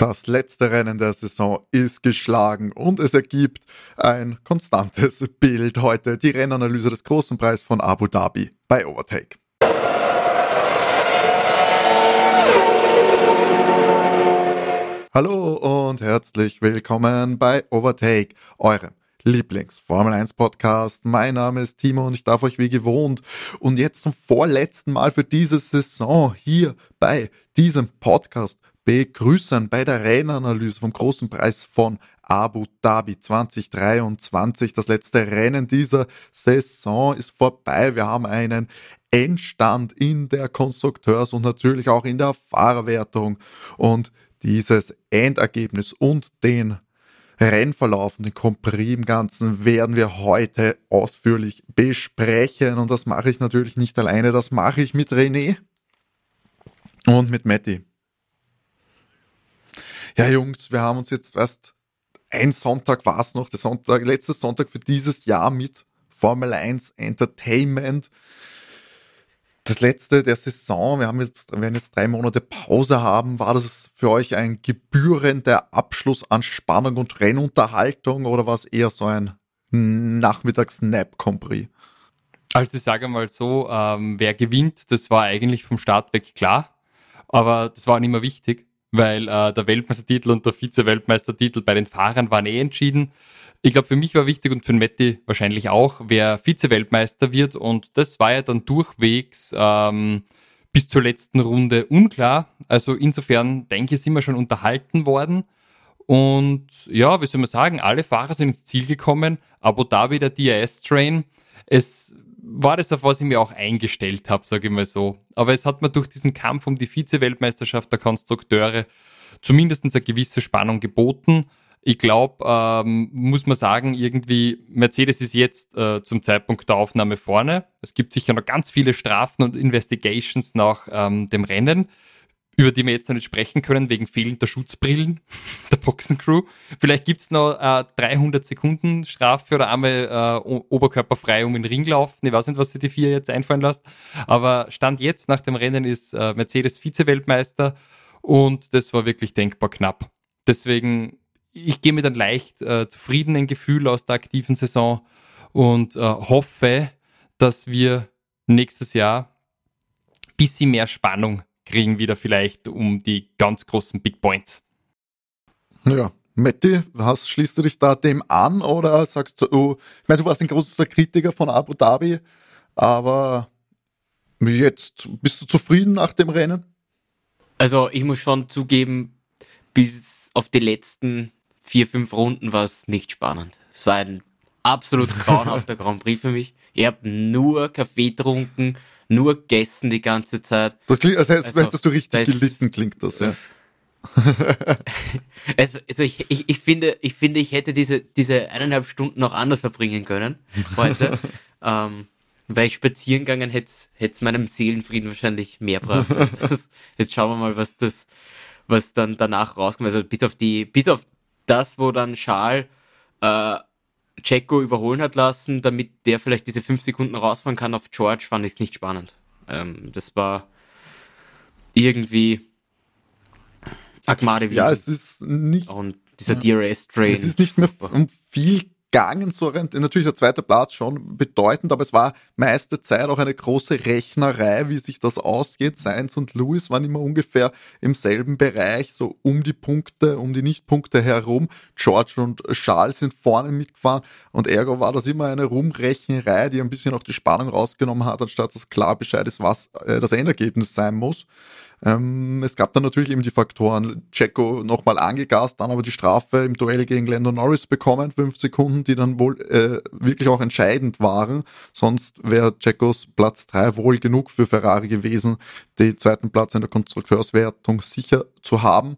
Das letzte Rennen der Saison ist geschlagen und es ergibt ein konstantes Bild heute. Die Rennanalyse des großen Preis von Abu Dhabi bei Overtake. Hallo und herzlich willkommen bei Overtake, eurem Lieblings-Formel 1 Podcast. Mein Name ist Timo und ich darf euch wie gewohnt und jetzt zum vorletzten Mal für diese Saison hier bei diesem Podcast begrüßen bei der Rennanalyse vom großen Preis von Abu Dhabi 2023. Das letzte Rennen dieser Saison ist vorbei. Wir haben einen Endstand in der Konstrukteurs- und natürlich auch in der Fahrerwertung. Und dieses Endergebnis und den Rennverlauf und den Compris im Ganzen werden wir heute ausführlich besprechen. Und das mache ich natürlich nicht alleine, das mache ich mit René und mit Matti ja Jungs, wir haben uns jetzt erst ein Sonntag war es noch, der Sonntag, letzter Sonntag für dieses Jahr mit Formel 1 Entertainment. Das letzte der Saison, wir haben jetzt, wir werden jetzt drei Monate Pause haben. War das für euch ein gebührender Abschluss an Spannung und Rennunterhaltung oder war es eher so ein Nachmittags-Nap-Compris? Also ich sage mal so, ähm, wer gewinnt, das war eigentlich vom Start weg klar, aber das war nicht mehr wichtig weil äh, der Weltmeistertitel und der Vize-Weltmeistertitel bei den Fahrern waren eh entschieden. Ich glaube, für mich war wichtig und für Metti wahrscheinlich auch, wer Vize-Weltmeister wird. Und das war ja dann durchwegs ähm, bis zur letzten Runde unklar. Also insofern denke ich, sind wir schon unterhalten worden. Und ja, wie soll man sagen, alle Fahrer sind ins Ziel gekommen. Abu Dhabi, der DRS-Train. Es war das, auf was ich mir auch eingestellt habe, sage ich mal so. Aber es hat mir durch diesen Kampf um die Vize-Weltmeisterschaft der Konstrukteure zumindest eine gewisse Spannung geboten. Ich glaube, ähm, muss man sagen, irgendwie Mercedes ist jetzt äh, zum Zeitpunkt der Aufnahme vorne. Es gibt sicher noch ganz viele Strafen und Investigations nach ähm, dem Rennen über die wir jetzt noch nicht sprechen können, wegen fehlender Schutzbrillen der Boxencrew. Vielleicht gibt es noch äh, 300 Sekunden Strafe oder einmal äh, oberkörperfrei um den Ring laufen. Ich weiß nicht, was sich die vier jetzt einfallen lässt. Aber Stand jetzt nach dem Rennen ist äh, Mercedes Vize-Weltmeister und das war wirklich denkbar knapp. Deswegen, ich gehe mit einem leicht äh, zufriedenen Gefühl aus der aktiven Saison und äh, hoffe, dass wir nächstes Jahr bisschen mehr Spannung kriegen wieder vielleicht um die ganz großen Big Points. Ja, Matti, hast, schließt du dich da dem an oder sagst du, oh, ich meine, du warst ein großer Kritiker von Abu Dhabi, aber jetzt bist du zufrieden nach dem Rennen? Also ich muss schon zugeben, bis auf die letzten vier, fünf Runden war es nicht spannend. Es war ein absolut grauenhafter Grand Prix für mich. Ich habe nur Kaffee getrunken nur gegessen die ganze Zeit. Das klingt, als hättest, also, hättest du richtig gelitten, klingt das, ja. also, also ich, ich, ich, finde, ich finde, ich hätte diese, diese eineinhalb Stunden noch anders verbringen können heute. ähm, weil ich spazieren gegangen hätte, hätte es meinem Seelenfrieden wahrscheinlich mehr gebracht. jetzt schauen wir mal, was das, was dann danach rauskommt. Also bis auf die, bis auf das, wo dann Schal äh, Checo überholen hat lassen, damit der vielleicht diese fünf Sekunden rausfahren kann auf George, fand ich es nicht spannend. Ähm, das war irgendwie Agmade Ja, es ist nicht. Und dieser DRS-Train. Es ist nicht mehr um viel gegangen, so natürlich der zweite Platz schon bedeutend, aber es war meiste Zeit auch eine große Rechnerei, wie sich das ausgeht. Sainz und Lewis waren immer ungefähr im selben Bereich, so um die Punkte, um die Nichtpunkte herum. George und Charles sind vorne mitgefahren und ergo war das immer eine Rumrechnerei, die ein bisschen auch die Spannung rausgenommen hat, anstatt dass klar Bescheid ist, was äh, das Endergebnis sein muss. Ähm, es gab dann natürlich eben die Faktoren, Checo nochmal angegast, dann aber die Strafe im Duell gegen Lando Norris bekommen, fünf Sekunden, die dann wohl äh, wirklich auch entscheidend waren. Sonst wäre Checos Platz drei wohl genug für Ferrari gewesen, den zweiten Platz in der Konstrukteurswertung sicher zu haben.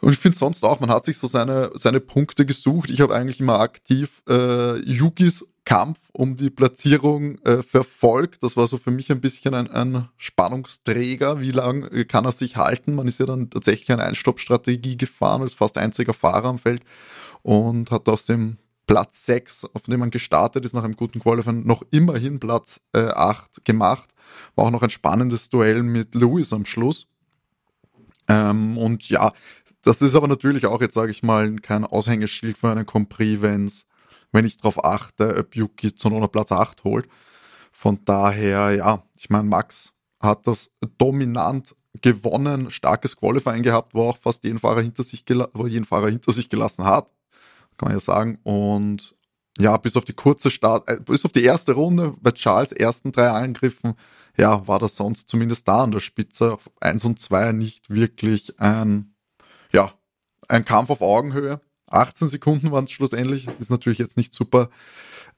Und ich finde sonst auch, man hat sich so seine, seine Punkte gesucht. Ich habe eigentlich immer aktiv äh, Yukis Kampf um die Platzierung äh, verfolgt. Das war so für mich ein bisschen ein, ein Spannungsträger. Wie lange kann er sich halten? Man ist ja dann tatsächlich eine Einstoppstrategie gefahren, als fast einziger Fahrer am Feld und hat aus dem Platz 6, auf dem man gestartet ist, nach einem guten Qualifying, noch immerhin Platz äh, 8 gemacht. War auch noch ein spannendes Duell mit Lewis am Schluss. Ähm, und ja, das ist aber natürlich auch jetzt, sage ich mal, kein Aushängeschild für einen Compris, wenn's, wenn ich darauf achte, ob Yuki Tsunoda Platz 8 holt. Von daher, ja, ich meine, Max hat das dominant gewonnen, starkes Qualifying gehabt, wo auch fast jeden Fahrer hinter sich, wo jeden Fahrer hinter sich gelassen hat, kann man ja sagen. Und ja, bis auf die kurze Start, äh, bis auf die erste Runde bei Charles ersten drei Angriffen, ja, war das sonst zumindest da an der Spitze eins und zwei nicht wirklich ein, ja, ein Kampf auf Augenhöhe. 18 Sekunden waren es schlussendlich, ist natürlich jetzt nicht super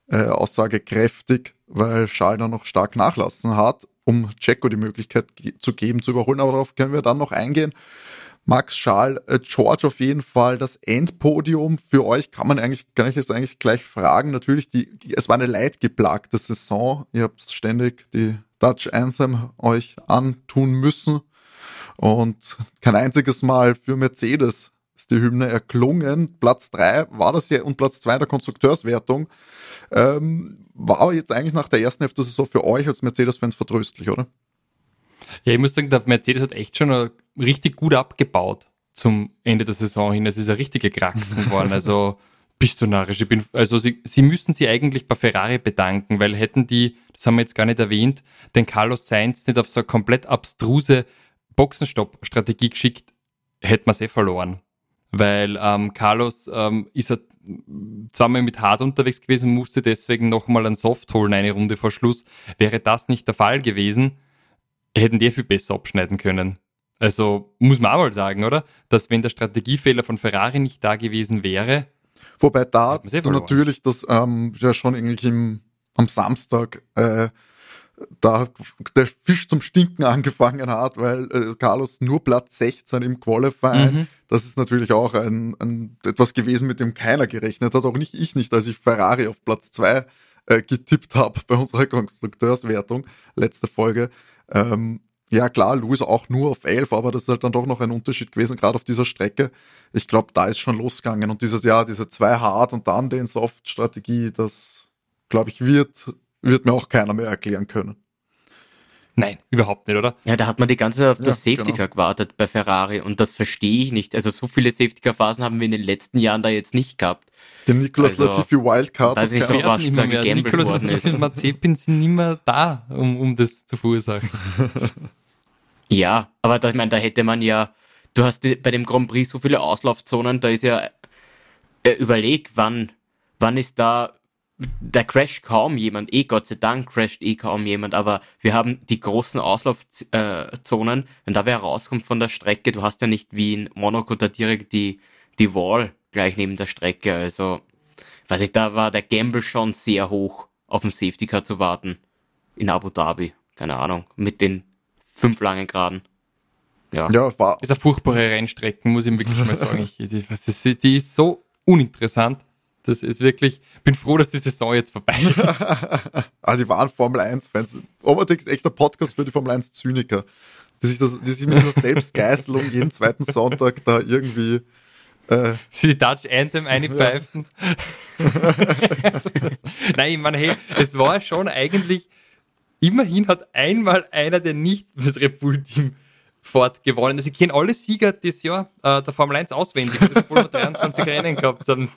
äh, aussagekräftig, weil Charles dann noch stark nachlassen hat, um Checo die Möglichkeit zu geben, zu überholen, aber darauf können wir dann noch eingehen. Max Schal, äh, George auf jeden Fall das Endpodium für euch kann man eigentlich, kann ich jetzt eigentlich gleich fragen. Natürlich, die, die es war eine leidgeplagte Saison. Ihr habt ständig die Dutch Anthem euch antun müssen und kein einziges Mal für Mercedes ist die Hymne erklungen. Platz drei war das ja und Platz zwei der Konstrukteurswertung. Ähm, war jetzt eigentlich nach der ersten Hälfte Saison für euch als Mercedes-Fans vertröstlich, oder? Ja, ich muss sagen, der Mercedes hat echt schon richtig gut abgebaut zum Ende der Saison hin. Es ist eine richtige Kraxen worden. Also bist du narrisch. Ich bin, also sie, sie müssen sich eigentlich bei Ferrari bedanken, weil hätten die, das haben wir jetzt gar nicht erwähnt, den Carlos Sainz nicht auf so eine komplett abstruse Boxenstopp-Strategie geschickt, hätten wir es eh verloren. Weil ähm, Carlos ähm, ist er zweimal mit Hard unterwegs gewesen, musste deswegen nochmal ein Soft holen, eine Runde vor Schluss. Wäre das nicht der Fall gewesen, hätten die viel besser abschneiden können. Also muss man auch mal sagen, oder? Dass wenn der Strategiefehler von Ferrari nicht da gewesen wäre. Wobei da du natürlich das ähm, ja schon eigentlich im, am Samstag äh, da der Fisch zum Stinken angefangen hat, weil äh, Carlos nur Platz 16 im Qualifying, mhm. das ist natürlich auch ein, ein, etwas gewesen, mit dem keiner gerechnet hat, auch nicht ich nicht, als ich Ferrari auf Platz 2 äh, getippt habe bei unserer Konstrukteurswertung, letzte Folge. Ähm, ja klar, Louis auch nur auf 11, aber das ist halt dann doch noch ein Unterschied gewesen, gerade auf dieser Strecke. Ich glaube, da ist schon losgegangen und dieses Jahr, diese zwei Hard und dann den Soft-Strategie, das glaube ich wird, wird mir auch keiner mehr erklären können. Nein, überhaupt nicht, oder? Ja, da hat man die ganze Zeit auf das ja, Safety Car genau. gewartet bei Ferrari und das verstehe ich nicht. Also so viele Safety Car Phasen haben wir in den letzten Jahren da jetzt nicht gehabt. Den Nicolas also, Latifi Wildcard. Weiß nicht, noch, was da gegambelt worden ist. Und Mazepin sind nicht mehr da, um, um das zu verursachen. ja, aber da, ich meine, da hätte man ja, du hast bei dem Grand Prix so viele Auslaufzonen, da ist ja äh, überleg, wann, wann ist da da crasht kaum jemand, eh Gott sei Dank crasht eh kaum jemand, aber wir haben die großen Auslaufzonen, wenn da wer rauskommt von der Strecke, du hast ja nicht wie in Monaco da direkt die, die Wall gleich neben der Strecke, also, weiß ich, da war der Gamble schon sehr hoch, auf dem Safety Car zu warten, in Abu Dhabi, keine Ahnung, mit den fünf langen Geraden. Ja. ja, war. Ist eine furchtbare Rennstrecke, muss ich wirklich mal sagen. Ich, die, die ist so uninteressant. Das ist wirklich, bin froh, dass die Saison jetzt vorbei ist. ah, die waren Formel 1-Fans. Overtake ist echt der Podcast für die Formel 1-Zyniker, die sich, das, die sich mit dieser Selbstgeißelung jeden zweiten Sonntag da irgendwie äh, die Dutch Anthem einpfeifen. Nein, ich meine, hey, es war schon eigentlich, immerhin hat einmal einer, der nicht fürs Red Bull Team Ford gewonnen. Also ich kenne alle Sieger des Jahr äh, der Formel 1 auswendig, das obwohl wir 23 Rennen gehabt haben.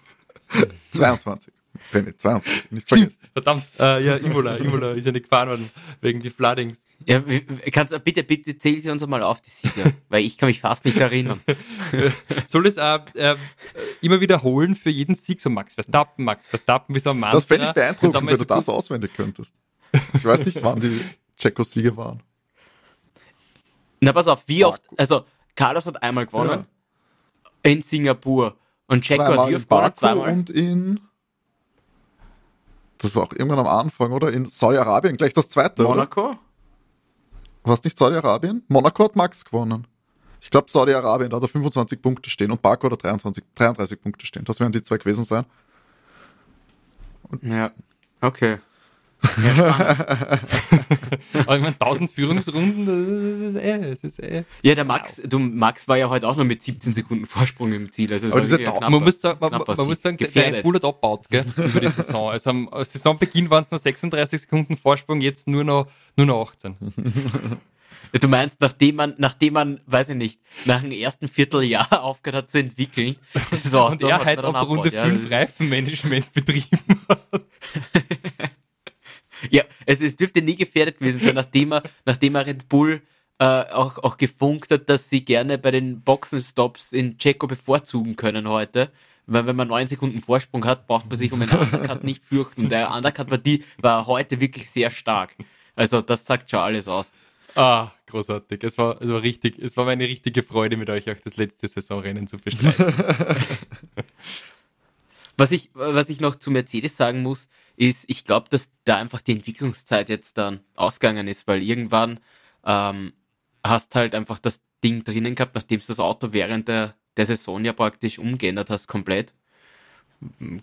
22. Benny, 22, nicht vergessen. Verdammt, äh, ja, Imola, Imola ist ja nicht gefahren worden, wegen die Floodings. Ja, kannst, bitte, bitte zähl sie uns mal auf, die Sieger, weil ich kann mich fast nicht erinnern. Soll es äh, äh, immer wiederholen für jeden Sieg, so Max Verstappen, Max Verstappen, wie so ein Mann. Das fände ich beeindruckend, wenn du das auswendig könntest. Ich weiß nicht, wann die Tschechos-Sieger waren. Na, pass auf, wie oft, also Carlos hat einmal gewonnen ja. in Singapur und hat wie oft gewonnen? Zweimal. Und in. Das war auch irgendwann am Anfang, oder? In Saudi-Arabien, gleich das zweite. Monaco? War es nicht Saudi-Arabien? Monaco hat Max gewonnen. Ich glaube, Saudi-Arabien, da hat er 25 Punkte stehen und Baku hat er 23, 33 Punkte stehen. Das werden die zwei gewesen sein. Und ja, okay. Aber ich meine, 1000 Führungsrunden, das ist eh, das ist eh. Ja, der Max, wow. du, Max war ja heute auch noch mit 17 Sekunden Vorsprung im Ziel. Also Aber knapper, man, muss sagen, man, man muss sagen, gefährdet. der Bull hat abgebaut, gell, über die Saison. Also am Saisonbeginn waren es noch 36 Sekunden Vorsprung, jetzt nur noch, nur noch 18. Du meinst, nachdem man, nachdem man, weiß ich nicht, nach dem ersten Vierteljahr aufgehört hat zu entwickeln, das Auto und er halt auch Runde 5 ja, Reifenmanagement betrieben hat. Ja, es, es dürfte nie gefährdet gewesen sein, nachdem er, nachdem er Red Bull äh, auch, auch gefunkt hat, dass sie gerne bei den Boxenstops in Checo bevorzugen können heute. Weil wenn man neun Sekunden Vorsprung hat, braucht man sich um einen Undercut nicht fürchten. Der Undercut war, die, war heute wirklich sehr stark. Also das sagt schon alles aus. Ah, großartig. Es war, es war richtig, es war meine richtige Freude, mit euch auch das letzte Saisonrennen zu bestreiten. was ich, was ich noch zu Mercedes sagen muss, ist, ich glaube, dass da einfach die Entwicklungszeit jetzt dann ausgegangen ist, weil irgendwann ähm, hast halt einfach das Ding drinnen gehabt, nachdem du das Auto während der, der Saison ja praktisch umgeändert hast, komplett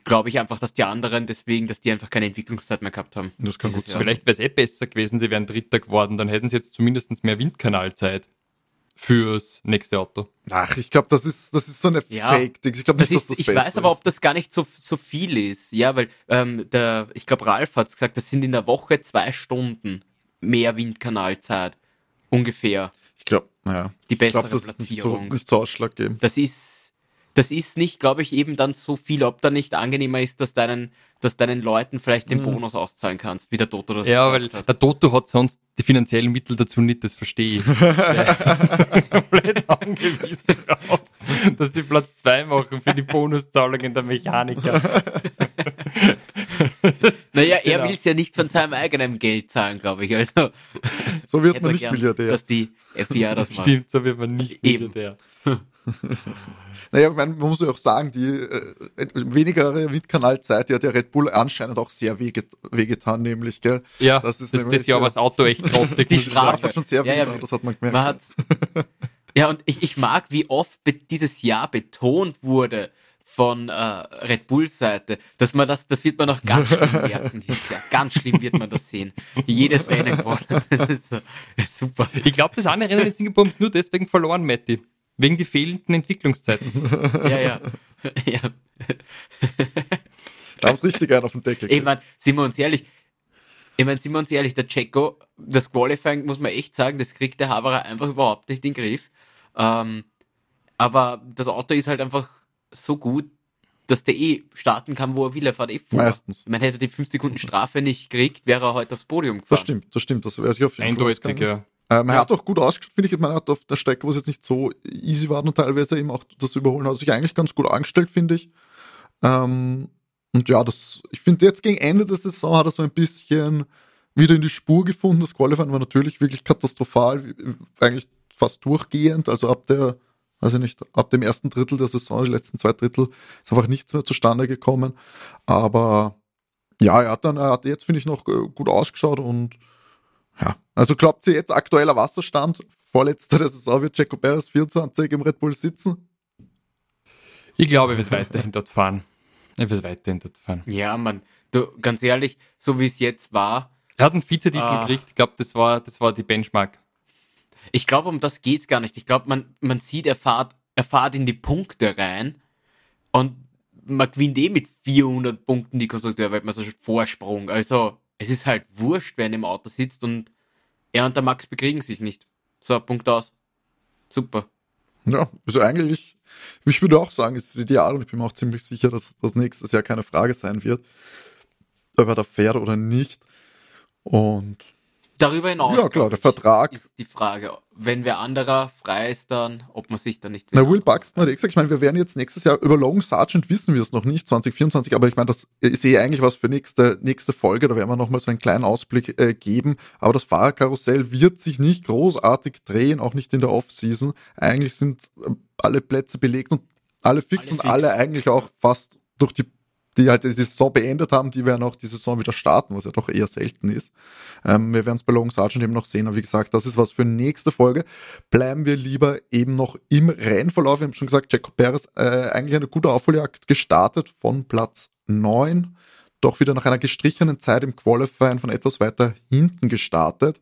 glaube ich einfach, dass die anderen deswegen, dass die einfach keine Entwicklungszeit mehr gehabt haben. Das kann gut sein. Vielleicht wäre es eh besser gewesen, sie wären Dritter geworden, dann hätten sie jetzt zumindest mehr Windkanalzeit fürs nächste Auto. Ach, ich glaube, das ist, das ist so eine ja, Fake-Ding. Ich glaube nicht, dass das Ich weiß aber, ob das gar nicht so, so viel ist. Ja, weil ähm, der, ich glaube, Ralf hat gesagt, das sind in der Woche zwei Stunden mehr Windkanalzeit. Ungefähr. Ich glaube, naja. Die bessere ich glaub, das Platzierung. Ist nicht so, nicht so ausschlaggebend. Das ist das ist nicht, glaube ich, eben dann so viel, ob da nicht angenehmer ist, dass deinen, dass deinen Leuten vielleicht den mhm. Bonus auszahlen kannst, wie der Toto das Ja, weil hat. der Toto hat sonst die finanziellen Mittel dazu nicht, das verstehe ich. komplett angewiesen darauf, dass sie Platz 2 machen für die Bonuszahlungen der Mechaniker. naja, er genau. will es ja nicht von seinem eigenen Geld zahlen, glaube ich. Also, so, so wird man nicht gern, Milliardär. Dass die FIA das macht. Stimmt, so wird man nicht Milliardär. naja, man muss ja auch sagen, die äh, weniger Windkanalzeit, die hat ja Red Bull anscheinend auch sehr wehget wehgetan, nämlich, gell? Ja, das ist das, nämlich, das Jahr war das Auto echt grottig. Die Strafe hat schon sehr ja, ja, das hat man gemerkt. Man ja, und ich, ich mag, wie oft dieses Jahr betont wurde, von äh, Red Bull Seite, dass man das, das wird man noch ganz schlimm merken dieses Jahr. Ganz schlimm wird man das sehen. Jedes Rennen gewonnen. Das ist so, super. Ich glaube, das andere Rennen in Singapur haben nur deswegen verloren, Matti. Wegen die fehlenden Entwicklungszeiten. ja, ja. ja. da haben es richtig einen auf dem Deckel. Ich meine, sind wir uns ehrlich, ich meine, sind wir uns ehrlich, der Checo, das Qualifying muss man echt sagen, das kriegt der Haberer einfach überhaupt nicht in den Griff. Ähm, aber das Auto ist halt einfach so gut, dass der eh starten kann, wo er will. Er fährt eh vor. Meistens. Man hätte die 5 Sekunden Strafe nicht gekriegt, wäre er heute aufs Podium gefahren. Das stimmt, das stimmt. Das wäre sich auf jeden Eindeutig, ja. Ähm, er ja. hat auch gut ausgeschaut, finde ich. Man hat auf der Strecke, wo es jetzt nicht so easy war und teilweise eben auch das Überholen, hat sich eigentlich ganz gut angestellt, finde ich. Ähm, und ja, das, ich finde jetzt gegen Ende der Saison hat er so ein bisschen wieder in die Spur gefunden. Das Qualifying war natürlich wirklich katastrophal, eigentlich fast durchgehend. Also ab der, weiß ich nicht, ab dem ersten Drittel der Saison, die letzten zwei Drittel, ist einfach nichts mehr zustande gekommen. Aber ja, er hat dann, er hat jetzt, finde ich, noch äh, gut ausgeschaut und ja, also glaubt ihr jetzt aktueller Wasserstand, vorletzter der Saison wird Jaco Perez 24 im Red Bull sitzen? Ich glaube, er wird weiterhin dort fahren. Er wird weiterhin dort fahren. Ja, man, du, ganz ehrlich, so wie es jetzt war. Er hat einen Vizetitel äh, gekriegt, ich glaube, das war, das war die Benchmark. Ich glaube, um das geht's gar nicht. Ich glaube, man, man sieht, er fahrt, er fahrt in die Punkte rein und man gewinnt eh mit 400 Punkten die Konstrukteurweltmeisterschaft Vorsprung. Also, es ist halt wurscht, wer in dem Auto sitzt und er und der Max bekriegen sich nicht. So, Punkt aus. Super. Ja, also eigentlich, ich würde auch sagen, es ist ideal und ich bin mir auch ziemlich sicher, dass das nächstes Jahr keine Frage sein wird, ob er da fährt oder nicht. Und Darüber hinaus. Ja, klar, der Vertrag. Ist die Frage, wenn wer anderer frei ist, dann, ob man sich dann nicht. Na, Will Buxton hat eh gesagt, ich meine, wir werden jetzt nächstes Jahr über Long Sergeant wissen wir es noch nicht, 2024, aber ich meine, das ist eh eigentlich was für nächste, nächste Folge, da werden wir nochmal so einen kleinen Ausblick äh, geben. Aber das Fahrerkarussell wird sich nicht großartig drehen, auch nicht in der Offseason. Eigentlich sind äh, alle Plätze belegt und alle fix alle und fix. alle eigentlich auch fast durch die die halt die Saison beendet haben, die werden auch die Saison wieder starten, was ja doch eher selten ist. Ähm, wir werden es bei Logan Sargent eben noch sehen, aber wie gesagt, das ist was für nächste Folge. Bleiben wir lieber eben noch im Rennverlauf. Wir haben schon gesagt, Jacob Perez äh, eigentlich eine gute Aufholjagd gestartet von Platz 9 doch wieder nach einer gestrichenen Zeit im Qualifying von etwas weiter hinten gestartet,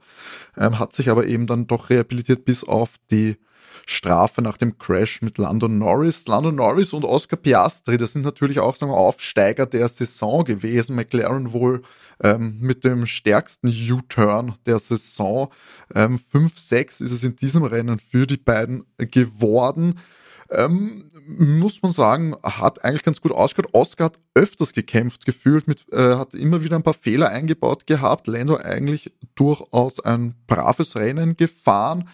ähm, hat sich aber eben dann doch rehabilitiert bis auf die Strafe nach dem Crash mit Lando Norris. Lando Norris und Oscar Piastri, das sind natürlich auch sagen wir, Aufsteiger der Saison gewesen. McLaren wohl ähm, mit dem stärksten U-Turn der Saison. Ähm, 5-6 ist es in diesem Rennen für die beiden geworden. Ähm, muss man sagen, hat eigentlich ganz gut ausgeschaut. Oscar hat öfters gekämpft gefühlt, mit, äh, hat immer wieder ein paar Fehler eingebaut gehabt. Lando eigentlich durchaus ein braves Rennen gefahren.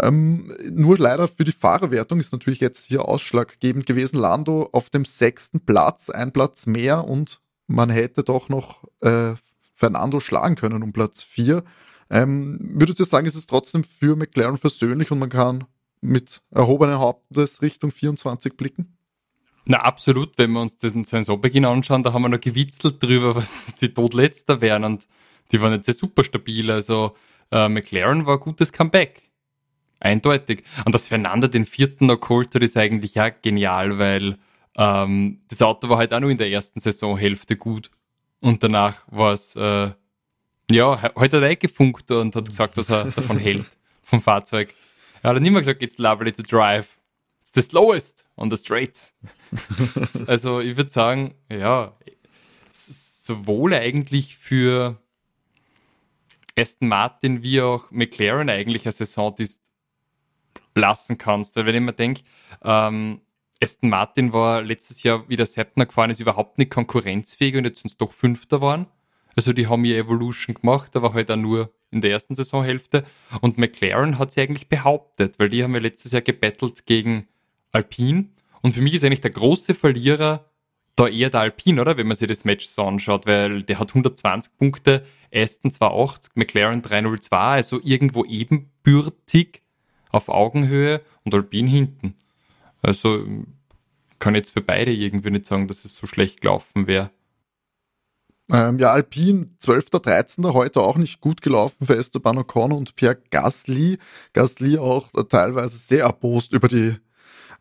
Ähm, nur leider für die Fahrerwertung ist natürlich jetzt hier ausschlaggebend gewesen. Lando auf dem sechsten Platz, ein Platz mehr und man hätte doch noch äh, Fernando schlagen können um Platz vier. Ähm, würdest du sagen, ist es trotzdem für McLaren versöhnlich und man kann mit erhobenen Hauptes Richtung 24 blicken? Na, absolut. Wenn wir uns diesen Saisonbeginn anschauen, da haben wir noch gewitzelt drüber, was die Todletzter wären und die waren jetzt sehr super stabil. Also äh, McLaren war ein gutes Comeback. Eindeutig. Und dass Fernando den vierten noch geholt hat, ist eigentlich ja genial, weil ähm, das Auto war halt auch nur in der ersten Saisonhälfte gut. Und danach war es, äh, ja, heute hat er gefunkt und hat gesagt, was er davon hält, vom Fahrzeug. Er hat nicht mehr gesagt, it's lovely to drive. It's the slowest on the straights. also ich würde sagen, ja, sowohl eigentlich für Aston Martin wie auch McLaren eigentlich eine Saison, die lassen kannst. Weil wenn ich mir denke, ähm, Aston Martin war letztes Jahr, wie der Seppner gefahren ist, überhaupt nicht konkurrenzfähig und jetzt sind es doch Fünfter waren. Also die haben ihr Evolution gemacht, aber halt auch nur in der ersten Saisonhälfte. Und McLaren hat sie eigentlich behauptet, weil die haben ja letztes Jahr gebettelt gegen Alpine. Und für mich ist eigentlich der große Verlierer da eher der Alpine, oder? Wenn man sich das Match so anschaut, weil der hat 120 Punkte, Aston 280, McLaren 302, also irgendwo ebenbürtig auf Augenhöhe und Alpine hinten. Also kann jetzt für beide irgendwie nicht sagen, dass es so schlecht gelaufen wäre. Ähm, ja, Alpine 12. 13. heute auch nicht gut gelaufen für Esteban Ocon und Pierre Gasly. Gasly auch teilweise sehr erbost über die,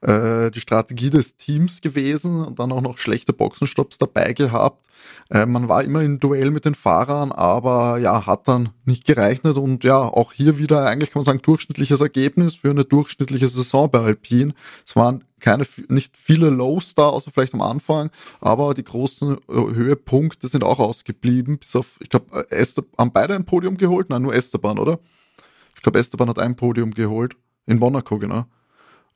äh, die Strategie des Teams gewesen und dann auch noch schlechte Boxenstopps dabei gehabt. Äh, man war immer im Duell mit den Fahrern, aber ja, hat dann nicht gerechnet und ja, auch hier wieder eigentlich kann man sagen durchschnittliches Ergebnis für eine durchschnittliche Saison bei Alpine. Es waren keine, nicht viele Lows da, außer vielleicht am Anfang, aber die großen äh, Höhepunkte sind auch ausgeblieben, bis auf, ich glaube, äh, haben beide ein Podium geholt? Nein, nur Esteban, oder? Ich glaube, Esteban hat ein Podium geholt. In Monaco, genau.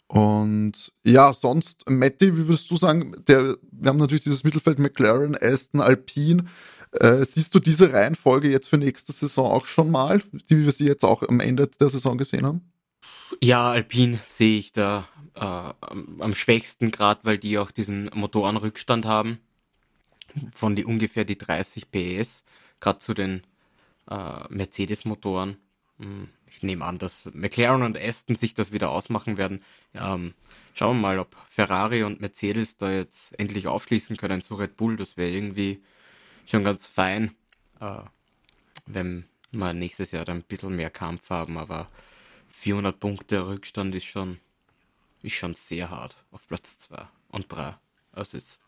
Und ja, sonst, Matti, wie würdest du sagen, der, wir haben natürlich dieses Mittelfeld McLaren, Aston, Alpine. Äh, siehst du diese Reihenfolge jetzt für nächste Saison auch schon mal, die wir sie jetzt auch am Ende der Saison gesehen haben? Ja, Alpine sehe ich da äh, am, schwächsten, gerade weil die auch diesen Motorenrückstand haben von die ungefähr die 30 PS, gerade zu den äh, Mercedes-Motoren. Hm, ich nehme an, dass McLaren und Aston sich das wieder ausmachen werden. Ähm, schauen wir mal, ob Ferrari und Mercedes da jetzt endlich aufschließen können zu Red Bull. Das wäre irgendwie schon ganz fein, äh, wenn wir nächstes Jahr dann ein bisschen mehr Kampf haben, aber 400 Punkte Rückstand ist schon, ist schon sehr hart auf Platz 2 und 3. Also ist,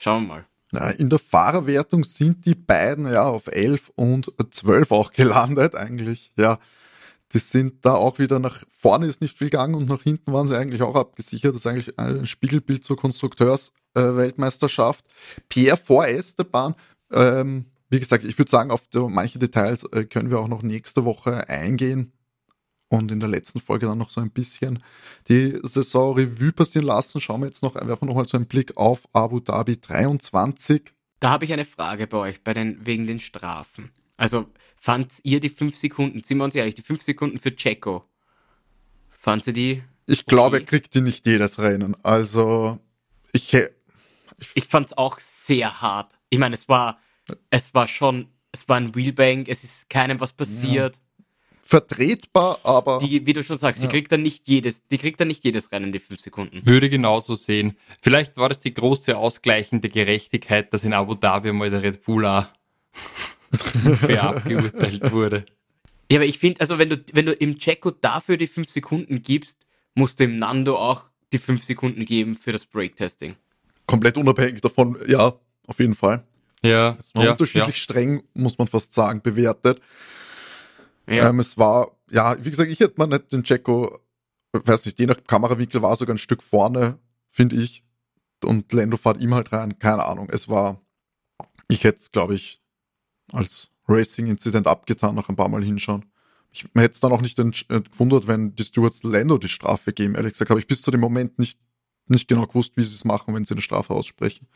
schauen wir mal. In der Fahrerwertung sind die beiden ja auf 11 und 12 auch gelandet eigentlich. Ja, die sind da auch wieder nach vorne ist nicht viel gegangen und nach hinten waren sie eigentlich auch abgesichert. Das ist eigentlich ein Spiegelbild zur Konstrukteursweltmeisterschaft. Äh, Pierre vor Esteban. Ähm, wie gesagt, ich würde sagen, auf manche Details äh, können wir auch noch nächste Woche eingehen und in der letzten Folge dann noch so ein bisschen die Saison Revue passieren lassen. Schauen wir jetzt noch, werfen noch mal so einen Blick auf Abu Dhabi 23. Da habe ich eine Frage bei euch, bei den, wegen den Strafen. Also, fand ihr die fünf Sekunden, sind wir uns ehrlich, die fünf Sekunden für Checo, fand ihr die? Ich okay? glaube, er kriegt die nicht jedes Rennen. Also, ich, ich, ich fand es auch sehr hart. Ich meine, es war, es war schon, es war ein Wheelbank, es ist keinem was passiert. Ja vertretbar, aber. Die, wie du schon sagst, ja. die kriegt dann nicht jedes, die kriegt dann nicht jedes Rennen die fünf Sekunden. Würde genauso sehen. Vielleicht war das die große ausgleichende Gerechtigkeit, dass in Abu Dhabi mal der Red Bull auch fair abgeurteilt wurde. Ja, aber ich finde, also wenn du, wenn du im Checo dafür die fünf Sekunden gibst, musst du im Nando auch die fünf Sekunden geben für das Break-Testing. Komplett unabhängig davon, ja, auf jeden Fall. Ja. Es war ja, unterschiedlich ja. streng, muss man fast sagen, bewertet. Ja. Ähm, es war, ja, wie gesagt, ich hätte mal nicht den Checo weiß nicht, je nach Kamerawinkel war sogar ein Stück vorne, finde ich. Und Lando fährt ihm halt rein, keine Ahnung. Es war, ich hätte es, glaube ich, als Racing-Incident abgetan, nach ein paar Mal hinschauen. Ich hätte es dann auch nicht äh, gewundert, wenn die Stewards Lando die Strafe geben. Ehrlich gesagt habe ich bis zu dem Moment nicht, nicht genau gewusst, wie sie es machen, wenn sie eine Strafe aussprechen.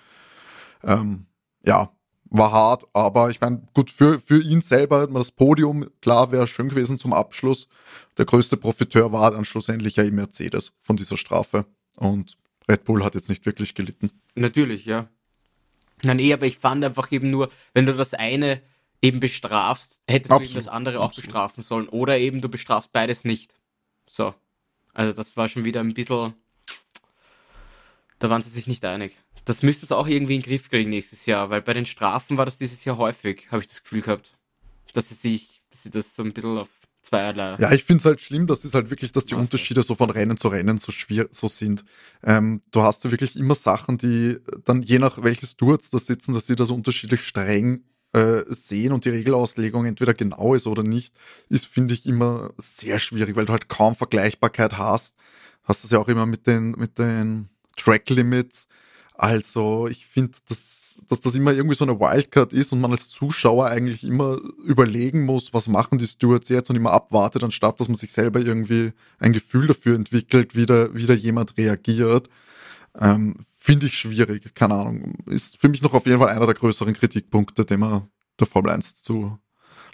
Ähm, ja, war hart, aber ich meine, gut, für, für ihn selber hat man das Podium, klar, wäre schön gewesen zum Abschluss. Der größte Profiteur war dann schlussendlich ja Mercedes von dieser Strafe. Und Red Bull hat jetzt nicht wirklich gelitten. Natürlich, ja. Nein, eh, aber ich fand einfach eben nur, wenn du das eine eben bestrafst, hättest Absolut. du eben das andere auch Absolut. bestrafen sollen. Oder eben du bestrafst beides nicht. So. Also das war schon wieder ein bisschen. Da waren sie sich nicht einig. Das müsste es auch irgendwie in den Griff kriegen nächstes Jahr, weil bei den Strafen war das dieses Jahr häufig, habe ich das Gefühl gehabt. Dass sie sich, dass sie das so ein bisschen auf zweierlei. Ja, ich finde es halt schlimm, dass es halt wirklich, dass die Was Unterschiede so von Rennen zu Rennen so schwer so sind. Ähm, du hast ja wirklich immer Sachen, die dann je nach welches Sturz da sitzen, dass sie das unterschiedlich streng äh, sehen und die Regelauslegung entweder genau ist oder nicht, ist, finde ich, immer sehr schwierig, weil du halt kaum Vergleichbarkeit hast. Hast das ja auch immer mit den, mit den Track Limits also ich finde, dass, dass das immer irgendwie so eine Wildcard ist und man als Zuschauer eigentlich immer überlegen muss, was machen die Stewards jetzt und immer abwartet, anstatt dass man sich selber irgendwie ein Gefühl dafür entwickelt, wie da, wie da jemand reagiert. Ähm, finde ich schwierig, keine Ahnung. Ist für mich noch auf jeden Fall einer der größeren Kritikpunkte, den man der Formel 1 zu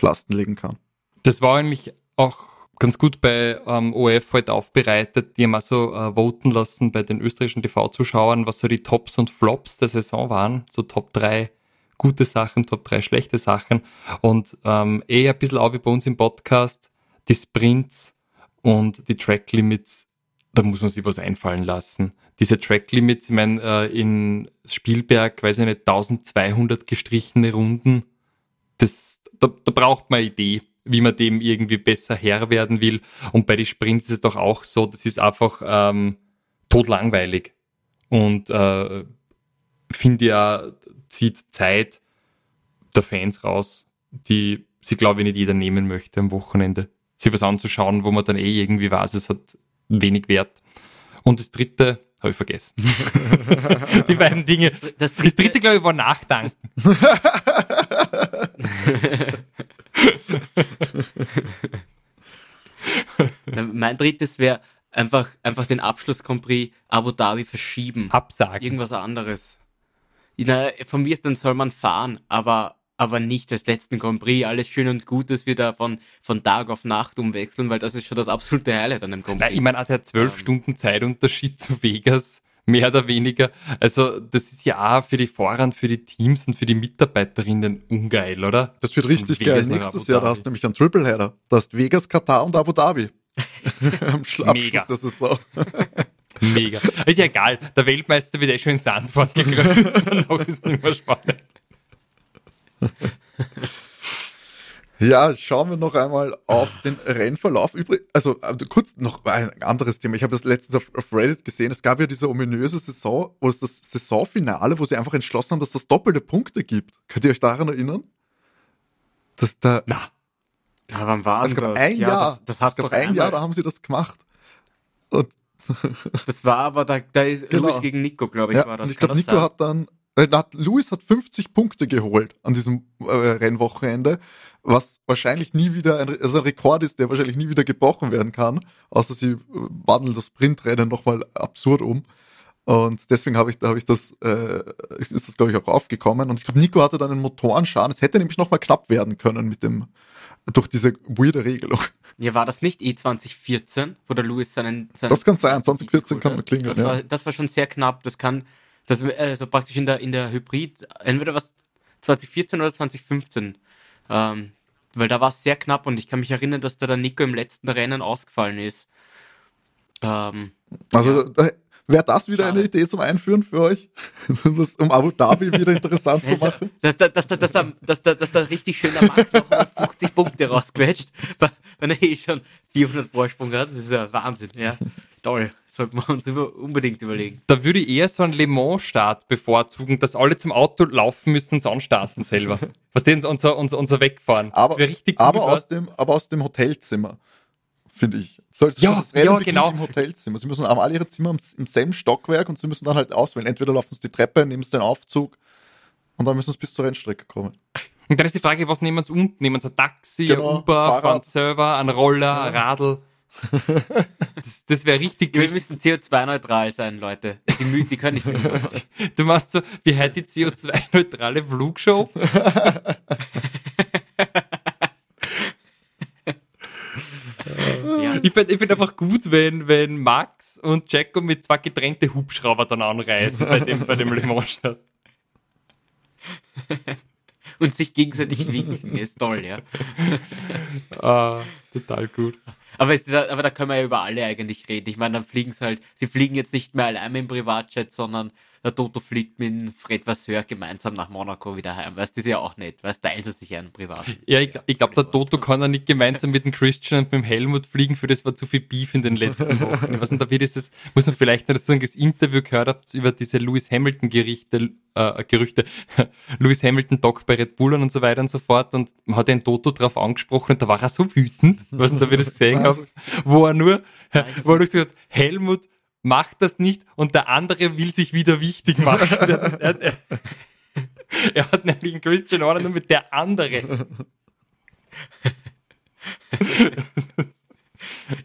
Lasten legen kann. Das war eigentlich auch ganz gut bei ähm, OF heute aufbereitet. Die haben also äh, voten lassen bei den österreichischen TV-Zuschauern, was so die Tops und Flops der Saison waren. So Top 3 gute Sachen, Top 3 schlechte Sachen. Und ähm, eher ein bisschen auch wie bei uns im Podcast, die Sprints und die Track Limits, da muss man sich was einfallen lassen. Diese Track Limits, ich meine, äh, in Spielberg, weiß ich nicht, 1200 gestrichene Runden, das, da, da braucht man eine Idee wie man dem irgendwie besser Herr werden will. Und bei den Sprints ist es doch auch so, das ist einfach ähm, totlangweilig. Und äh, finde ja, zieht Zeit der Fans raus, die sie, glaube ich, nicht jeder nehmen möchte am Wochenende. Sie was anzuschauen, wo man dann eh irgendwie weiß, es hat wenig Wert. Und das dritte, habe ich vergessen. die beiden Dinge. Das dritte, das dritte glaube ich, war Nachdenken. mein drittes wäre einfach, einfach den Abschluss Grand Abu Dhabi verschieben. Absagen. Irgendwas anderes. Na, von mir ist dann soll man fahren, aber, aber nicht als letzten Grand Prix. Alles schön und gut, dass wir da von, von Tag auf Nacht umwechseln, weil das ist schon das absolute Highlight an dem Grand Prix. Nein, ich meine, hat er zwölf ähm, Stunden Zeitunterschied zu Vegas mehr oder weniger. Also das ist ja auch für die Fahrer für die Teams und für die Mitarbeiterinnen ungeil, oder? Das wird richtig geil. Nächstes Jahr, da hast du nämlich einen Tripleheader. Da hast Vegas, Katar und Abu Dhabi. Am Abschluss der Saison. Mega. Ist ja egal. Der Weltmeister wird eh schon in Sandford gekrönt. Danach ist es nicht mehr spannend. Ja, schauen wir noch einmal auf den Rennverlauf. Übrig, also äh, kurz noch ein anderes Thema. Ich habe das letztens auf, auf, Reddit gesehen. Es gab ja diese ominöse Saison, wo es das Saisonfinale, wo sie einfach entschlossen haben, dass das doppelte Punkte gibt. Könnt ihr euch daran erinnern? Dass da. Na. Ja, wann war es gab ein ja, Jahr. Das, das hat es gab ein Jahr, da haben sie das gemacht. Und das war aber da, da ist genau. Luis gegen Nico, glaube ich, ja, war das. ich glaube, Nico sein? hat dann hat, Lewis hat 50 Punkte geholt an diesem äh, Rennwochenende, was wahrscheinlich nie wieder ein, also ein Rekord ist, der wahrscheinlich nie wieder gebrochen werden kann, außer sie äh, wandeln das Sprintrennen nochmal absurd um. Und deswegen habe ich, da habe ich das, äh, ist das glaube ich auch aufgekommen. Und ich glaube, Nico hatte dann einen Motorenschaden. Es hätte nämlich nochmal knapp werden können mit dem, durch diese weirde Regelung. Ja, war das nicht eh 2014, wo der Lewis seinen, seinen Das kann sein, 2014 kann man klingeln. Das, ja. war, das war schon sehr knapp. Das kann, das, also praktisch in der, in der Hybrid, entweder was 2014 oder 2015. Ähm, weil da war es sehr knapp und ich kann mich erinnern, dass da der Nico im letzten Rennen ausgefallen ist. Ähm, also ja. da, wäre das wieder Schade. eine Idee zum Einführen für euch? um Abu Dhabi wieder interessant zu machen? Dass da, dass, da, dass, da, dass, da, dass da richtig schön der Max noch 50 Punkte rausquetscht, wenn er eh schon 400 Vorsprung hat. Das ist ja Wahnsinn, ja. Toll. Sollten wir uns über, unbedingt überlegen. Da würde ich eher so einen Le Mans-Start bevorzugen, dass alle zum Auto laufen müssen, und starten selber. Was denen unser, unser, unser wegfahren. Aber, richtig aber, aus dem, aber aus dem Hotelzimmer finde ich. Solltest Ja, das Rennen ja, genau. im Hotelzimmer. Sie müssen haben alle ihre Zimmer im, im selben Stockwerk und sie müssen dann halt auswählen. Entweder laufen sie die Treppe, nehmen sie den Aufzug und dann müssen sie bis zur Rennstrecke kommen. Und dann ist die Frage, was nehmen sie unten? Nehmen sie ein Taxi, Genau, ein Uber, Fahrrad. fahren selber, ein Roller, ein Radl? Das, das wäre richtig Wir müssen CO2-neutral sein, Leute. Die, Mü die können nicht mit. Du machst so, wie heute die CO2-neutrale Flugshow? Ja. Ich finde ich find einfach gut, wenn, wenn Max und Jacko mit zwei getrennte Hubschrauber dann anreisen bei dem, bei dem Le Mans. Und sich gegenseitig winken, ist toll, ja. Ah, total gut. Aber, ist, aber da können wir ja über alle eigentlich reden. Ich meine, dann fliegen sie halt, sie fliegen jetzt nicht mehr allein dem Privatjet, sondern der Toto fliegt mit dem Fred Vasseur gemeinsam nach Monaco wieder heim. Weißt du, das ist ja auch nett, weil es teilen sie sich einen privaten. Ja, ich, ich glaube, der Toto kann ja nicht gemeinsam mit dem Christian und mit dem Helmut fliegen, für das war zu viel Beef in den letzten Wochen. Ich weiß nicht, da wird dieses, muss man vielleicht noch dazu sagen, das Interview gehört habt über diese Lewis Hamilton Gerichte, äh, Gerüchte, Lewis Hamilton Doc bei Red Bull und so weiter und so fort und man hat den Toto drauf angesprochen und da war er so wütend, was da wir das gesehen habt, wo er nur, wo er nur gesagt hat, Helmut macht das nicht und der andere will sich wieder wichtig machen. er, er, er, hat nämlich einen Christian Horner nur mit der andere.